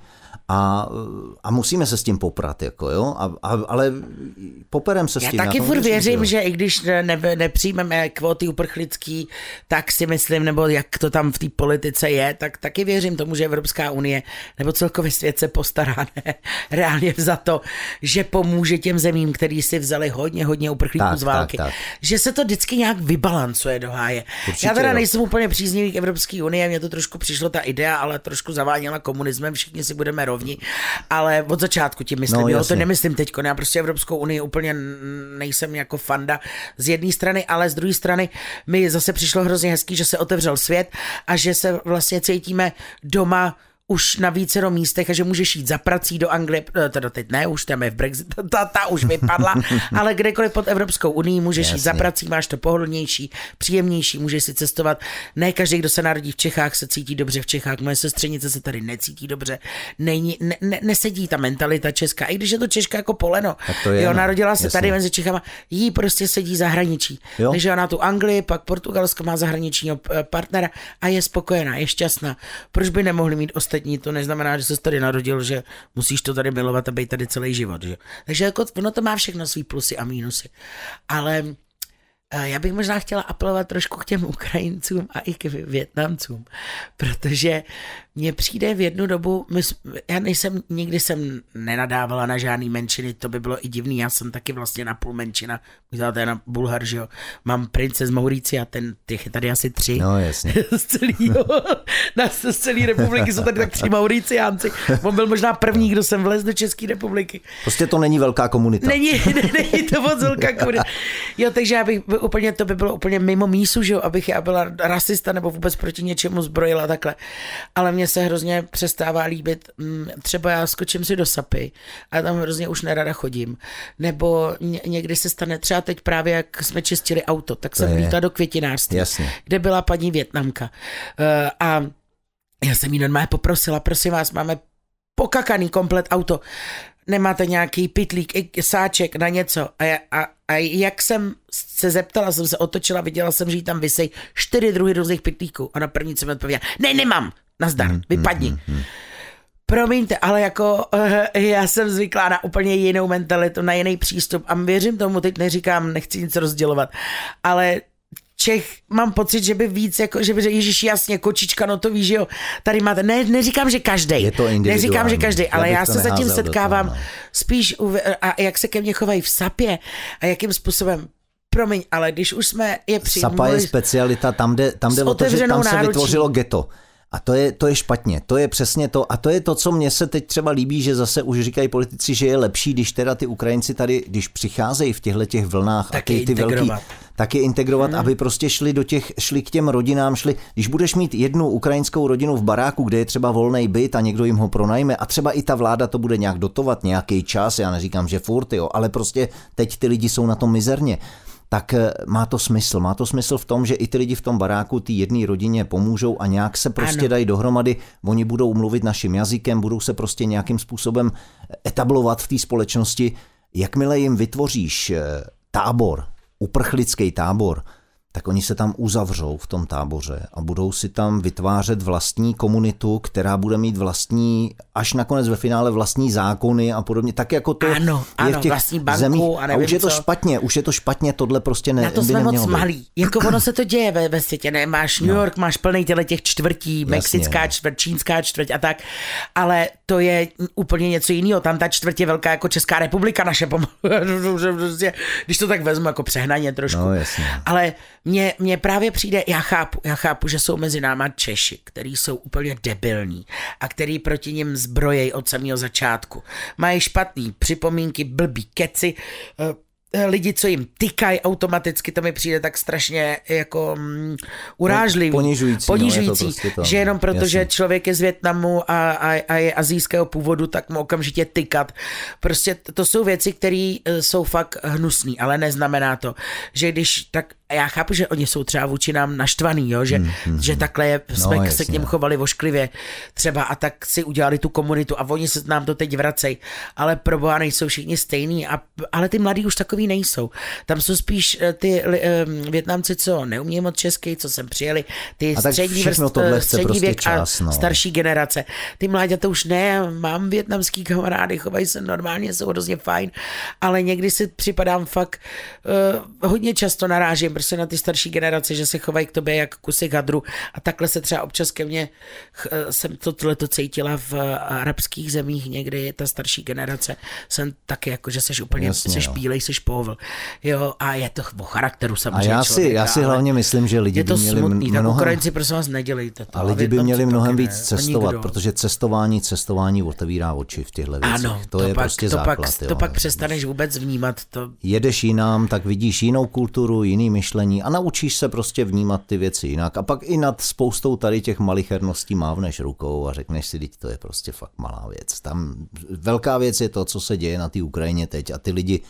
a, a musíme se s tím poprat, jako jo, a, a, ale poperem se s Já tím. taky tom furt věřím, že i když ne, ne, nepřijmeme kvóty uprchlický, tak si myslím, nebo jak to tam v té politice je, tak taky věřím tomu, že Evropská unie nebo celkově svět se postará ne, reálně za to, že pomůže těm zemím, který si vzali hodně, hodně uprchlíků Tak, z války. tak, tak. Že se to vždycky nějak vybalancuje do háje. Určitě Já teda jo. nejsem úplně příznivý k Evropské unie, mně to trošku přišlo ta idea, ale trošku zaváněla komunismem, všichni si budeme rovni, ale od začátku tím myslím, No, jo, to nemyslím teď, já prostě Evropskou unii úplně nejsem jako fanda z jedné strany, ale z druhé strany mi zase přišlo hrozně hezký, že se otevřel svět a že se vlastně cítíme doma už na vícero místech a že můžeš jít za prací do Anglie, eh, teda teď ne, už tam je v Brexit, ta, ta už vypadla, ale kdekoliv pod Evropskou unii můžeš jít za Jasně. prací, máš to pohodlnější, příjemnější, můžeš si cestovat. Ne každý, kdo se narodí v Čechách, se cítí dobře v Čechách. Moje sestřenice se tady necítí dobře. Není, ne, ne, nesedí ta mentalita česká. I když je to Češka jako poleno. To je, jo, narodila se Jasně. tady mezi Čechama, jí prostě sedí zahraničí. Jo. Takže ona tu Anglii, pak Portugalsko má zahraničního eh, partnera a je spokojená, je šťastná. Proč by nemohli mít ostatní ostatní, to neznamená, že se tady narodil, že musíš to tady milovat a být tady celý život. Že? Takže jako ono to má všechno svý plusy a mínusy. Ale já bych možná chtěla apelovat trošku k těm Ukrajincům a i k Větnamcům, protože mně přijde v jednu dobu, my, já nejsem, nikdy jsem nenadávala na žádný menšiny, to by bylo i divný, já jsem taky vlastně na půl menšina, možná to je na Bulhar, že jo, mám prince z Maurici a ten, těch je tady asi tři. No jasně. z celého, na, z celé republiky jsou tady tak tři Mauriciánci, on byl možná první, kdo jsem vlez do České republiky. Prostě to není velká komunita. Není, není to moc velká komunita. Jo, takže já bych úplně, to by bylo úplně mimo mísu, že jo, abych já byla rasista nebo vůbec proti něčemu zbrojila takhle. Ale mně se hrozně přestává líbit, mm, třeba já skočím si do sapy a tam hrozně už nerada chodím. Nebo někdy se stane, třeba teď právě, jak jsme čistili auto, tak jsem vlítla do květinářství, Jasně. kde byla paní Větnamka. Eh, a já jsem jí normálně poprosila, prosím vás, máme pokakaný komplet auto nemáte nějaký pitlík, sáček na něco. A, já, a, a jak jsem se zeptala, jsem se otočila, viděla jsem, že jí tam vysej čtyři druhy různých pitlíků. A na první jsem odpověděla, ne, nemám, nazdar, hmm, vypadni. Hmm, hmm, Promiňte, ale jako uh, já jsem zvyklá na úplně jinou mentalitu, na jiný přístup a věřím tomu, teď neříkám, nechci nic rozdělovat, ale Čech mám pocit, že by víc, jako, že by řekl, Ježíš, jasně, kočička, no to víš, že jo, tady máte, ne, neříkám, že každý. Je to Neříkám, že každý, ale já, já se zatím setkávám toho, no. spíš, u, a jak se ke mně chovají v sapě a jakým způsobem Promiň, ale když už jsme je přijmuli... Sapa je specialita, tam jde, tam jde o to, že tam se náručí. vytvořilo ghetto. A to je, to je špatně, to je přesně to. A to je to, co mně se teď třeba líbí, že zase už říkají politici, že je lepší, když teda ty Ukrajinci tady, když přicházejí v těchto těch vlnách tak a ty, ty velký, tak je integrovat, hmm. aby prostě šli do těch, šli k těm rodinám, šli, když budeš mít jednu ukrajinskou rodinu v baráku, kde je třeba volný byt a někdo jim ho pronajme a třeba i ta vláda to bude nějak dotovat nějaký čas, já neříkám, že furt, jo, ale prostě teď ty lidi jsou na tom mizerně tak eh, má to smysl. Má to smysl v tom, že i ty lidi v tom baráku ty jedné rodině pomůžou a nějak se prostě ano. dají dohromady. Oni budou mluvit naším jazykem, budou se prostě nějakým způsobem etablovat v té společnosti. Jakmile jim vytvoříš eh, tábor, uprchlický tábor, tak oni se tam uzavřou v tom táboře a budou si tam vytvářet vlastní komunitu, která bude mít vlastní, až nakonec ve finále vlastní zákony a podobně, tak jako to ano, je ano, v těch vlastní banku zemích. A, a už je to co. špatně, už je to špatně, tohle prostě ne, Na to jsme moc malí. Jako ono se to děje ve, ve světě, ne? Máš New no. York, máš plný těle těch čtvrtí, Jasně, mexická no. čtvrt, čínská čtvrť a tak, ale to je úplně něco jiného. Tam ta čtvrť je velká jako Česká republika naše, prostě, když to tak vezmu jako přehnaně trošku. No, jasně. Ale mně, mně právě přijde, já chápu, já chápu, že jsou mezi náma Češi, který jsou úplně debilní a který proti ním zbrojejí od samého začátku. Mají špatný připomínky, blbý keci, Eh, lidi, co jim tykají automaticky, to mi přijde tak strašně jako um, urážlivý. Ponižující. Ponižující, no, to prostě to, že jenom proto, jasný. že člověk je z Větnamu a, a, a je azijského původu, tak mu okamžitě tykat. Prostě to jsou věci, které eh, jsou fakt hnusný, ale neznamená to, že když tak já chápu, že oni jsou třeba vůči nám naštvaný, jo? Že, hmm, hmm, že hmm. takhle je, jsme no, se k něm chovali vošklivě třeba a tak si udělali tu komunitu a oni se nám to teď vracejí, ale pro boha nejsou všichni stejní, a, ale ty mladí už takový nejsou. Tam jsou spíš eh, ty um, Větnamci, co neumějí moc česky, co sem přijeli, ty a střední, vrst, střední prostě věk čas, no. a starší generace. Ty to už ne, mám větnamský kamarády, chovají se normálně, jsou hrozně fajn, ale někdy si připadám fakt, uh, hodně často narážím prostě na ty starší generace, že se chovají k tobě jak kusy hadru a takhle se třeba občas ke mně eh, jsem to, to cítila v arabských zemích někdy, ta starší generace, jsem taky jako, že seš úplně, Jasně, seš bílej, seš povl, jo, a je to o charakteru samozřejmě. A já si, člověka, já si hlavně myslím, že lidi je to by měli smutný, mnohem... Ukrajinci prosím vás nedělejte to. A lidi by měli mnohem víc ne, cestovat, protože cestování, cestování otevírá oči v těchto věcech. Ano, to, to je pak, prostě to základ. Pak, to pak přestaneš vůbec vnímat. To... Jedeš jinam, tak vidíš jinou kulturu, jiný myšlení myšlení a naučíš se prostě vnímat ty věci jinak. A pak i nad spoustou tady těch malicherností mávneš rukou a řekneš si, teď to je prostě fakt malá věc. Tam velká věc je to, co se děje na té Ukrajině teď a ty lidi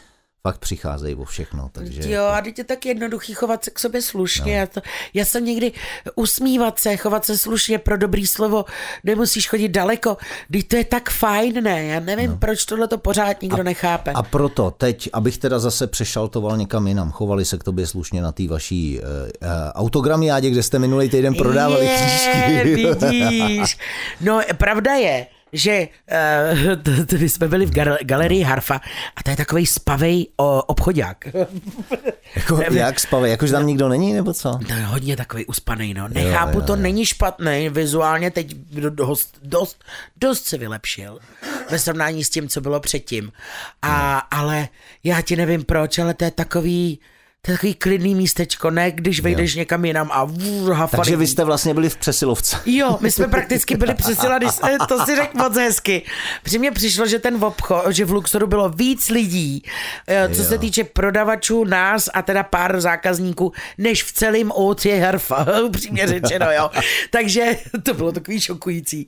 fakt přicházejí o všechno. Takže jo, a teď je tak jednoduchý chovat se k sobě slušně. No. Já, to, já jsem někdy usmívat se, chovat se slušně pro dobrý slovo, nemusíš chodit daleko. Teď to je tak fajn, ne? Já nevím, no. proč tohle to pořád nikdo a, nechápe. A proto teď, abych teda zase přešaltoval někam jinam, chovali se k tobě slušně na té vaší uh, uh, autogramiádě, kde jste minulý týden prodávali je, křížky. vidíš. No, pravda je, že uh, jsme byli v gal- galerii Harfa a to je takový spavej o, obchodák. jako, jak spavej? Jakože tam nikdo není, nebo co? To je hodně takový uspaný, no. Nechápu, jo, jo, to jo. není špatný, vizuálně teď dost, dost, dost se vylepšil ve srovnání s tím, co bylo předtím. A, no. ale já ti nevím proč, ale to je takový takový klidný místečko, ne když vejdeš jo. někam jinam a hafali. Takže vy jste vlastně byli v přesilovce. Jo, my jsme prakticky byli přesilady, to si řekl moc hezky. Při mně přišlo, že ten obchod, že v Luxoru bylo víc lidí, eh, co jo. se týče prodavačů, nás a teda pár zákazníků, než v celém Outě Herfa, upřímně řečeno, jo. Takže to bylo takový šokující,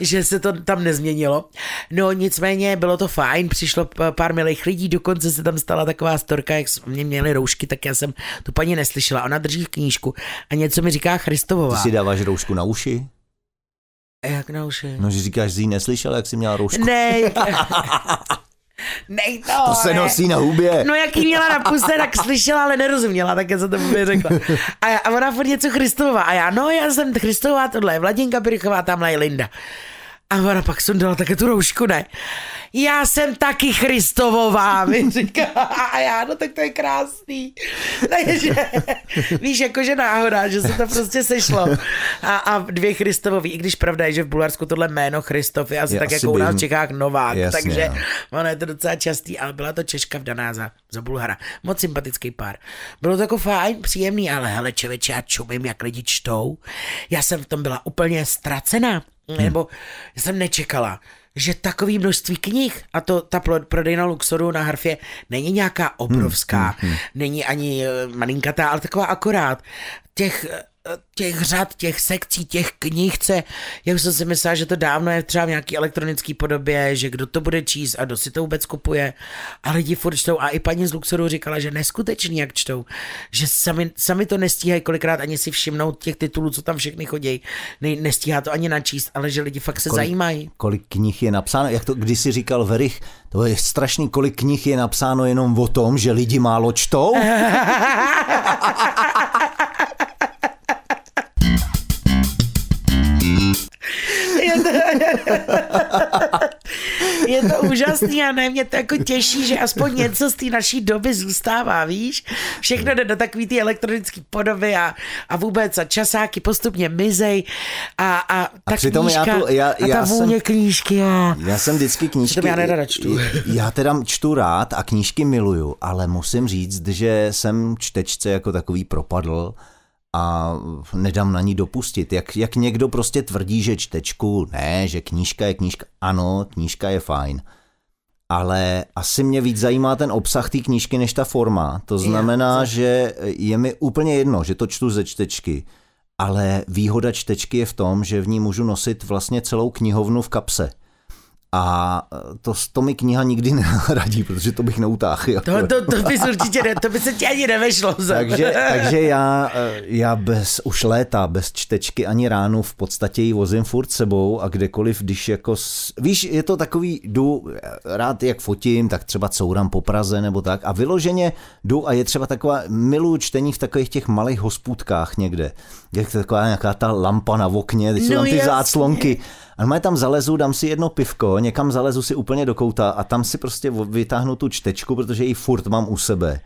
že se to tam nezměnilo. No nicméně bylo to fajn, přišlo pár milých lidí, dokonce se tam stala taková storka, jak jsme měli roušky tak já jsem tu paní neslyšela. Ona drží knížku a něco mi říká Christovová. Ty si dáváš roušku na uši? Jak na uši? No, že říkáš, že jsi ji neslyšel, jak jsi měla roušku. Ne. Nej to, to se nosí na hubě. No jak jí měla na puse, tak slyšela, ale nerozuměla, tak já jsem to by řekla. A, já, a ona furt něco Christovová. A já, no já jsem Christová, tohle je Vladinka Pirichová, tamhle je Linda. A ona pak sundala také tu roušku, ne? Já jsem taky Christovová, mi říká. A já, no tak to je krásný. Takže, víš, jakože náhoda, že se to prostě sešlo. A, a dvě Christovoví, i když pravda je, že v Bulharsku tohle jméno Christov je asi je tak asi jako u nás v Čechách Novák, Jasně, takže no. ono je to docela častý, ale byla to Češka vdaná za, za Bulhara. Moc sympatický pár. Bylo to jako fajn, příjemný, ale hele, čověče, já čumím, jak lidi čtou. Já jsem v tom byla úplně ztracená Hmm. Nebo jsem nečekala, že takový množství knih, a to ta prodejna Luxoru na Harfě není nějaká obrovská, hmm, hmm, hmm. není ani eh, malinkatá, ale taková akorát. Těch eh, těch řad, těch sekcí, těch knihce, já už jsem si myslela, že to dávno je třeba v nějaký elektronický podobě, že kdo to bude číst a kdo si to vůbec kupuje. A lidi furt čtou. A i paní z Luxoru říkala, že neskutečný, jak čtou. Že sami, sami to nestíhají kolikrát ani si všimnout těch titulů, co tam všechny chodí. Ne, nestíhá to ani načíst, ale že lidi fakt se kolik, zajímají. Kolik knih je napsáno, jak to když si říkal Verich, to je strašný, kolik knih je napsáno jenom o tom, že lidi málo čtou. je to úžasný a ne, mě to jako těší, že aspoň něco z té naší doby zůstává, víš? Všechno jde do takový ty elektronické podoby a, a vůbec a časáky postupně mizej a, a ta a přitom knížka já tu, já, a ta já vůně jsem, knížky a... Já jsem vždycky knížky... já nerada čtu. Já teda čtu rád a knížky miluju, ale musím říct, že jsem čtečce jako takový propadl a nedám na ní dopustit. Jak, jak někdo prostě tvrdí, že čtečku, ne, že knížka je knížka. Ano, knížka je fajn. Ale asi mě víc zajímá ten obsah té knížky než ta forma. To znamená, je, že je mi úplně jedno, že to čtu ze čtečky. Ale výhoda čtečky je v tom, že v ní můžu nosit vlastně celou knihovnu v kapse. A to, to mi kniha nikdy neradí, protože to bych neutáhl. To, to, to bys určitě ne, to by se ti ani nevešlo. takže, takže já, já bez, už léta, bez čtečky ani ránu v podstatě ji vozím furt sebou a kdekoliv, když jako, víš, je to takový, jdu rád jak fotím, tak třeba courám po Praze nebo tak a vyloženě jdu a je třeba taková, miluju čtení v takových těch malých hospůdkách někde, jak taková nějaká ta lampa na okně, teď jsou no tam ty jasně. záclonky a má tam zalezu, dám si jedno pivko, někam zalezu si úplně do kouta a tam si prostě vytáhnu tu čtečku, protože ji furt mám u sebe.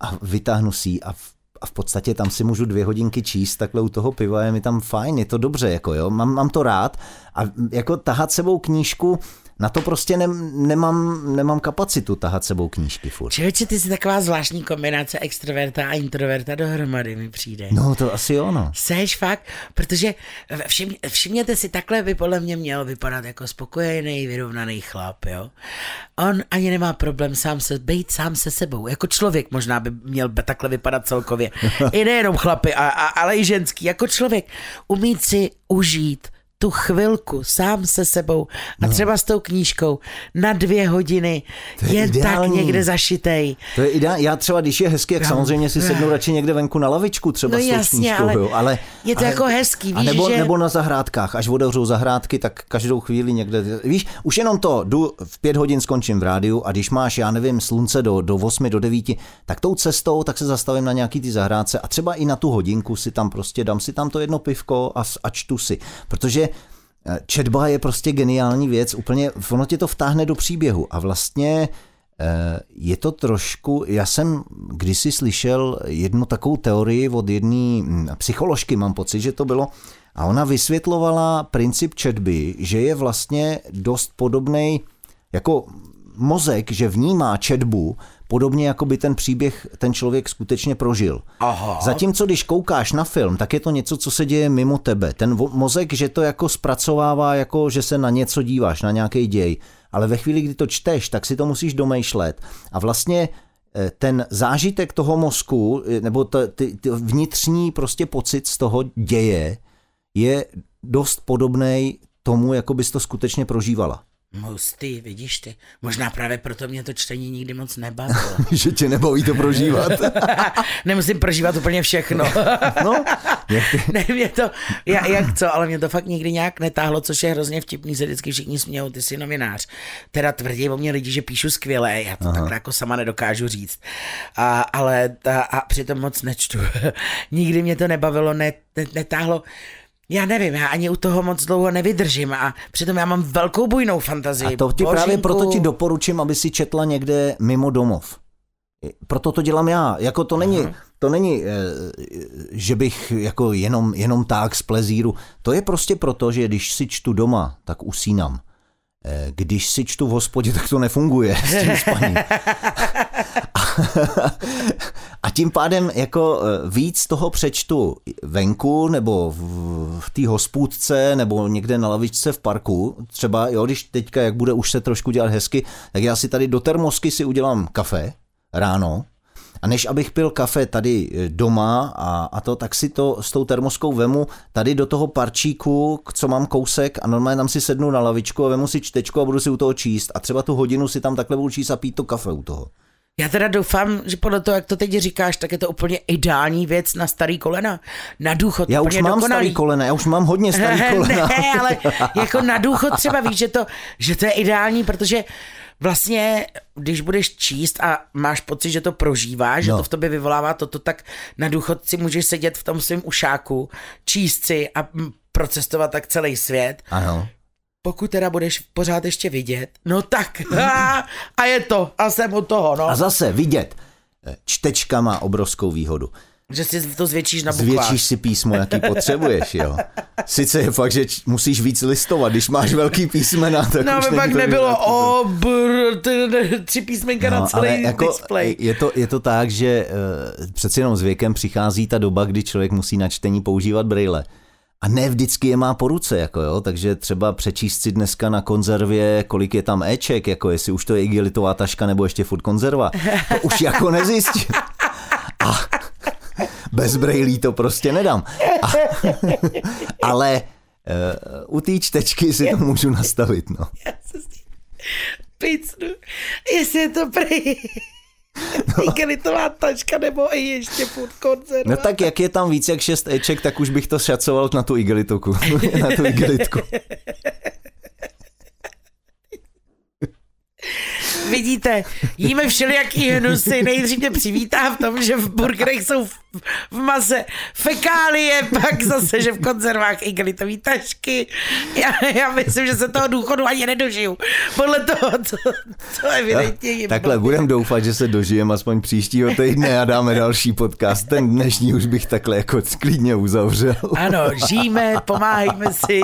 A vytáhnu si ji a v, a v podstatě tam si můžu dvě hodinky číst takhle u toho piva, je mi tam fajn, je to dobře, jako jo, mám, mám to rád a jako tahat sebou knížku, na to prostě ne, nemám, nemám kapacitu tahat sebou knížky furt. Člověče, ty jsi taková zvláštní kombinace extroverta a introverta dohromady mi přijde. No to asi ono. Seš fakt, protože všim, všimněte si, takhle by podle mě měl vypadat jako spokojený, vyrovnaný chlap, jo. On ani nemá problém sám se, být sám se sebou. Jako člověk možná by měl takhle vypadat celkově. I nejenom chlapy, a, a, ale i ženský. Jako člověk umít si užít tu chvilku sám se sebou a no. třeba s tou knížkou na dvě hodiny je jen ideální. tak někde zašitej. To je ideální. Já třeba, když je hezky, jak no. samozřejmě si sednu radši někde venku na lavičku třeba no, s tou jasně, knížkou. Ale, jo. ale je to ale, jako hezký, víš, a nebo, že... nebo na zahrádkách, až otevřou zahrádky, tak každou chvíli někde, víš, už jenom to, jdu v pět hodin skončím v rádiu a když máš, já nevím, slunce do, do 8, do 9, tak tou cestou, tak se zastavím na nějaký ty zahrádce a třeba i na tu hodinku si tam prostě dám si tam to jedno pivko a, a čtu si. Protože eh, četba je prostě geniální věc, úplně ono tě to vtáhne do příběhu. A vlastně eh, je to trošku, já jsem kdysi slyšel jednu takovou teorii od jedné hm, psycholožky, mám pocit, že to bylo, a ona vysvětlovala princip četby, že je vlastně dost podobný jako mozek, že vnímá četbu podobně jako by ten příběh ten člověk skutečně prožil. Aha. Zatímco když koukáš na film, tak je to něco, co se děje mimo tebe. Ten mozek, že to jako zpracovává, jako že se na něco díváš, na nějaký děj. Ale ve chvíli, kdy to čteš, tak si to musíš domýšlet. A vlastně eh, ten zážitek toho mozku, eh, nebo to, ty, ty vnitřní prostě pocit z toho děje, je dost podobný tomu, jako bys to skutečně prožívala. Hustý, vidíš ty. Možná právě proto mě to čtení nikdy moc nebavilo. že tě nebaví to prožívat. Nemusím prožívat úplně všechno. no, ne, mě to, já, jak co, ale mě to fakt nikdy nějak netáhlo, což je hrozně vtipný, se vždycky všichni smějou, ty jsi novinář. Teda tvrdí o mě lidi, že píšu skvěle, já to Aha. tak jako sama nedokážu říct. A, ale ta, a přitom moc nečtu. nikdy mě to nebavilo, ne, ne, netáhlo. Já nevím, já ani u toho moc dlouho nevydržím a přitom já mám velkou bujnou fantazii. A to ti Božínku. právě proto ti doporučím, aby si četla někde mimo domov. Proto to dělám já. Jako to není, uh-huh. to není, eh, že bych jako jenom, jenom tak z plezíru. To je prostě proto, že když si čtu doma, tak usínám. Eh, když si čtu v hospodě, tak to nefunguje s tím spaním. A tím pádem jako eh, víc toho přečtu venku nebo v, v té hospůdce nebo někde na lavičce v parku. Třeba jo, když teďka, jak bude už se trošku dělat hezky, tak já si tady do termosky si udělám kafe ráno, a než abych pil kafe tady eh, doma a, a to, tak si to s tou termoskou vemu tady do toho parčíku, co mám kousek a normálně tam si sednu na lavičku a vemu si čtečku a budu si u toho číst. A třeba tu hodinu si tam takhle budu číst a pít to kafe u toho. Já teda doufám, že podle toho, jak to teď říkáš, tak je to úplně ideální věc na starý kolena. Na důchod. Já už mám dokonalý. starý kolena, já už mám hodně starý kolena. ne, ale jako na důchod třeba víš, že to, že to je ideální, protože vlastně, když budeš číst a máš pocit, že to prožíváš, no. že to v tobě vyvolává toto, tak na důchod si můžeš sedět v tom svém ušáku, číst si a procestovat tak celý svět. Ano pokud teda budeš pořád ještě vidět, no tak a je to a jsem u toho, no. A zase vidět. Čtečka má obrovskou výhodu. Že si to zvětšíš na bukvách. Zvětšíš si písmo, jaký potřebuješ, jo. Sice je fakt, že musíš víc listovat, když máš velký písmena, tak No, už pak nebylo o, br, tři písmenka no, na celý jako display. Je to, je to tak, že uh, přeci jenom s věkem přichází ta doba, kdy člověk musí na čtení používat brýle. A ne vždycky je má po ruce, jako jo, takže třeba přečíst si dneska na konzervě, kolik je tam Eček, jako jestli už to je igelitová taška nebo ještě furt konzerva, to už jako nezjistí. Bez brejlí to prostě nedám. A, ale uh, u té čtečky si to můžu nastavit, no. Picnu, jestli je to prej... No. Igelitová tačka nebo i ještě food konzerva. No tak jak je tam víc jak šest eček, tak už bych to šacoval na tu igelitoku. na tu igelitku. Vidíte, jíme všelijaký hnusy. Nejdřív mě přivítá v tom, že v burgerech jsou v, v maze fekálie, pak zase, že v konzervách igelitový tašky. Já, já myslím, že se toho důchodu ani nedožiju. Podle toho, co, co evidentně jim Takhle budem doufat, že se dožijem aspoň příštího týdne a dáme další podcast. Ten dnešní už bych takhle jako klidně uzavřel. Ano, žijeme, pomáhejme si,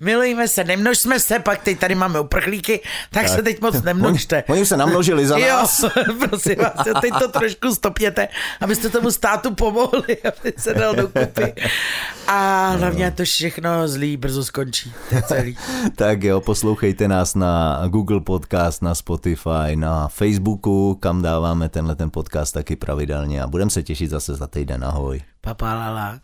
milujeme se, nemnožme se, pak teď tady máme uprchlíky, tak, tak. se teď moc nemnožte. Oni, oni se namnožili za nás. Jo, prosím vás, teď to trošku stopněte, abyste tomu státu pomohli, aby se dal dokupy. A hlavně to všechno zlý brzo skončí. Celý. tak jo, poslouchejte nás na Google Podcast, na Spotify, na Facebooku, kam dáváme tenhle ten podcast taky pravidelně a budeme se těšit zase za týden. Ahoj. Papalala.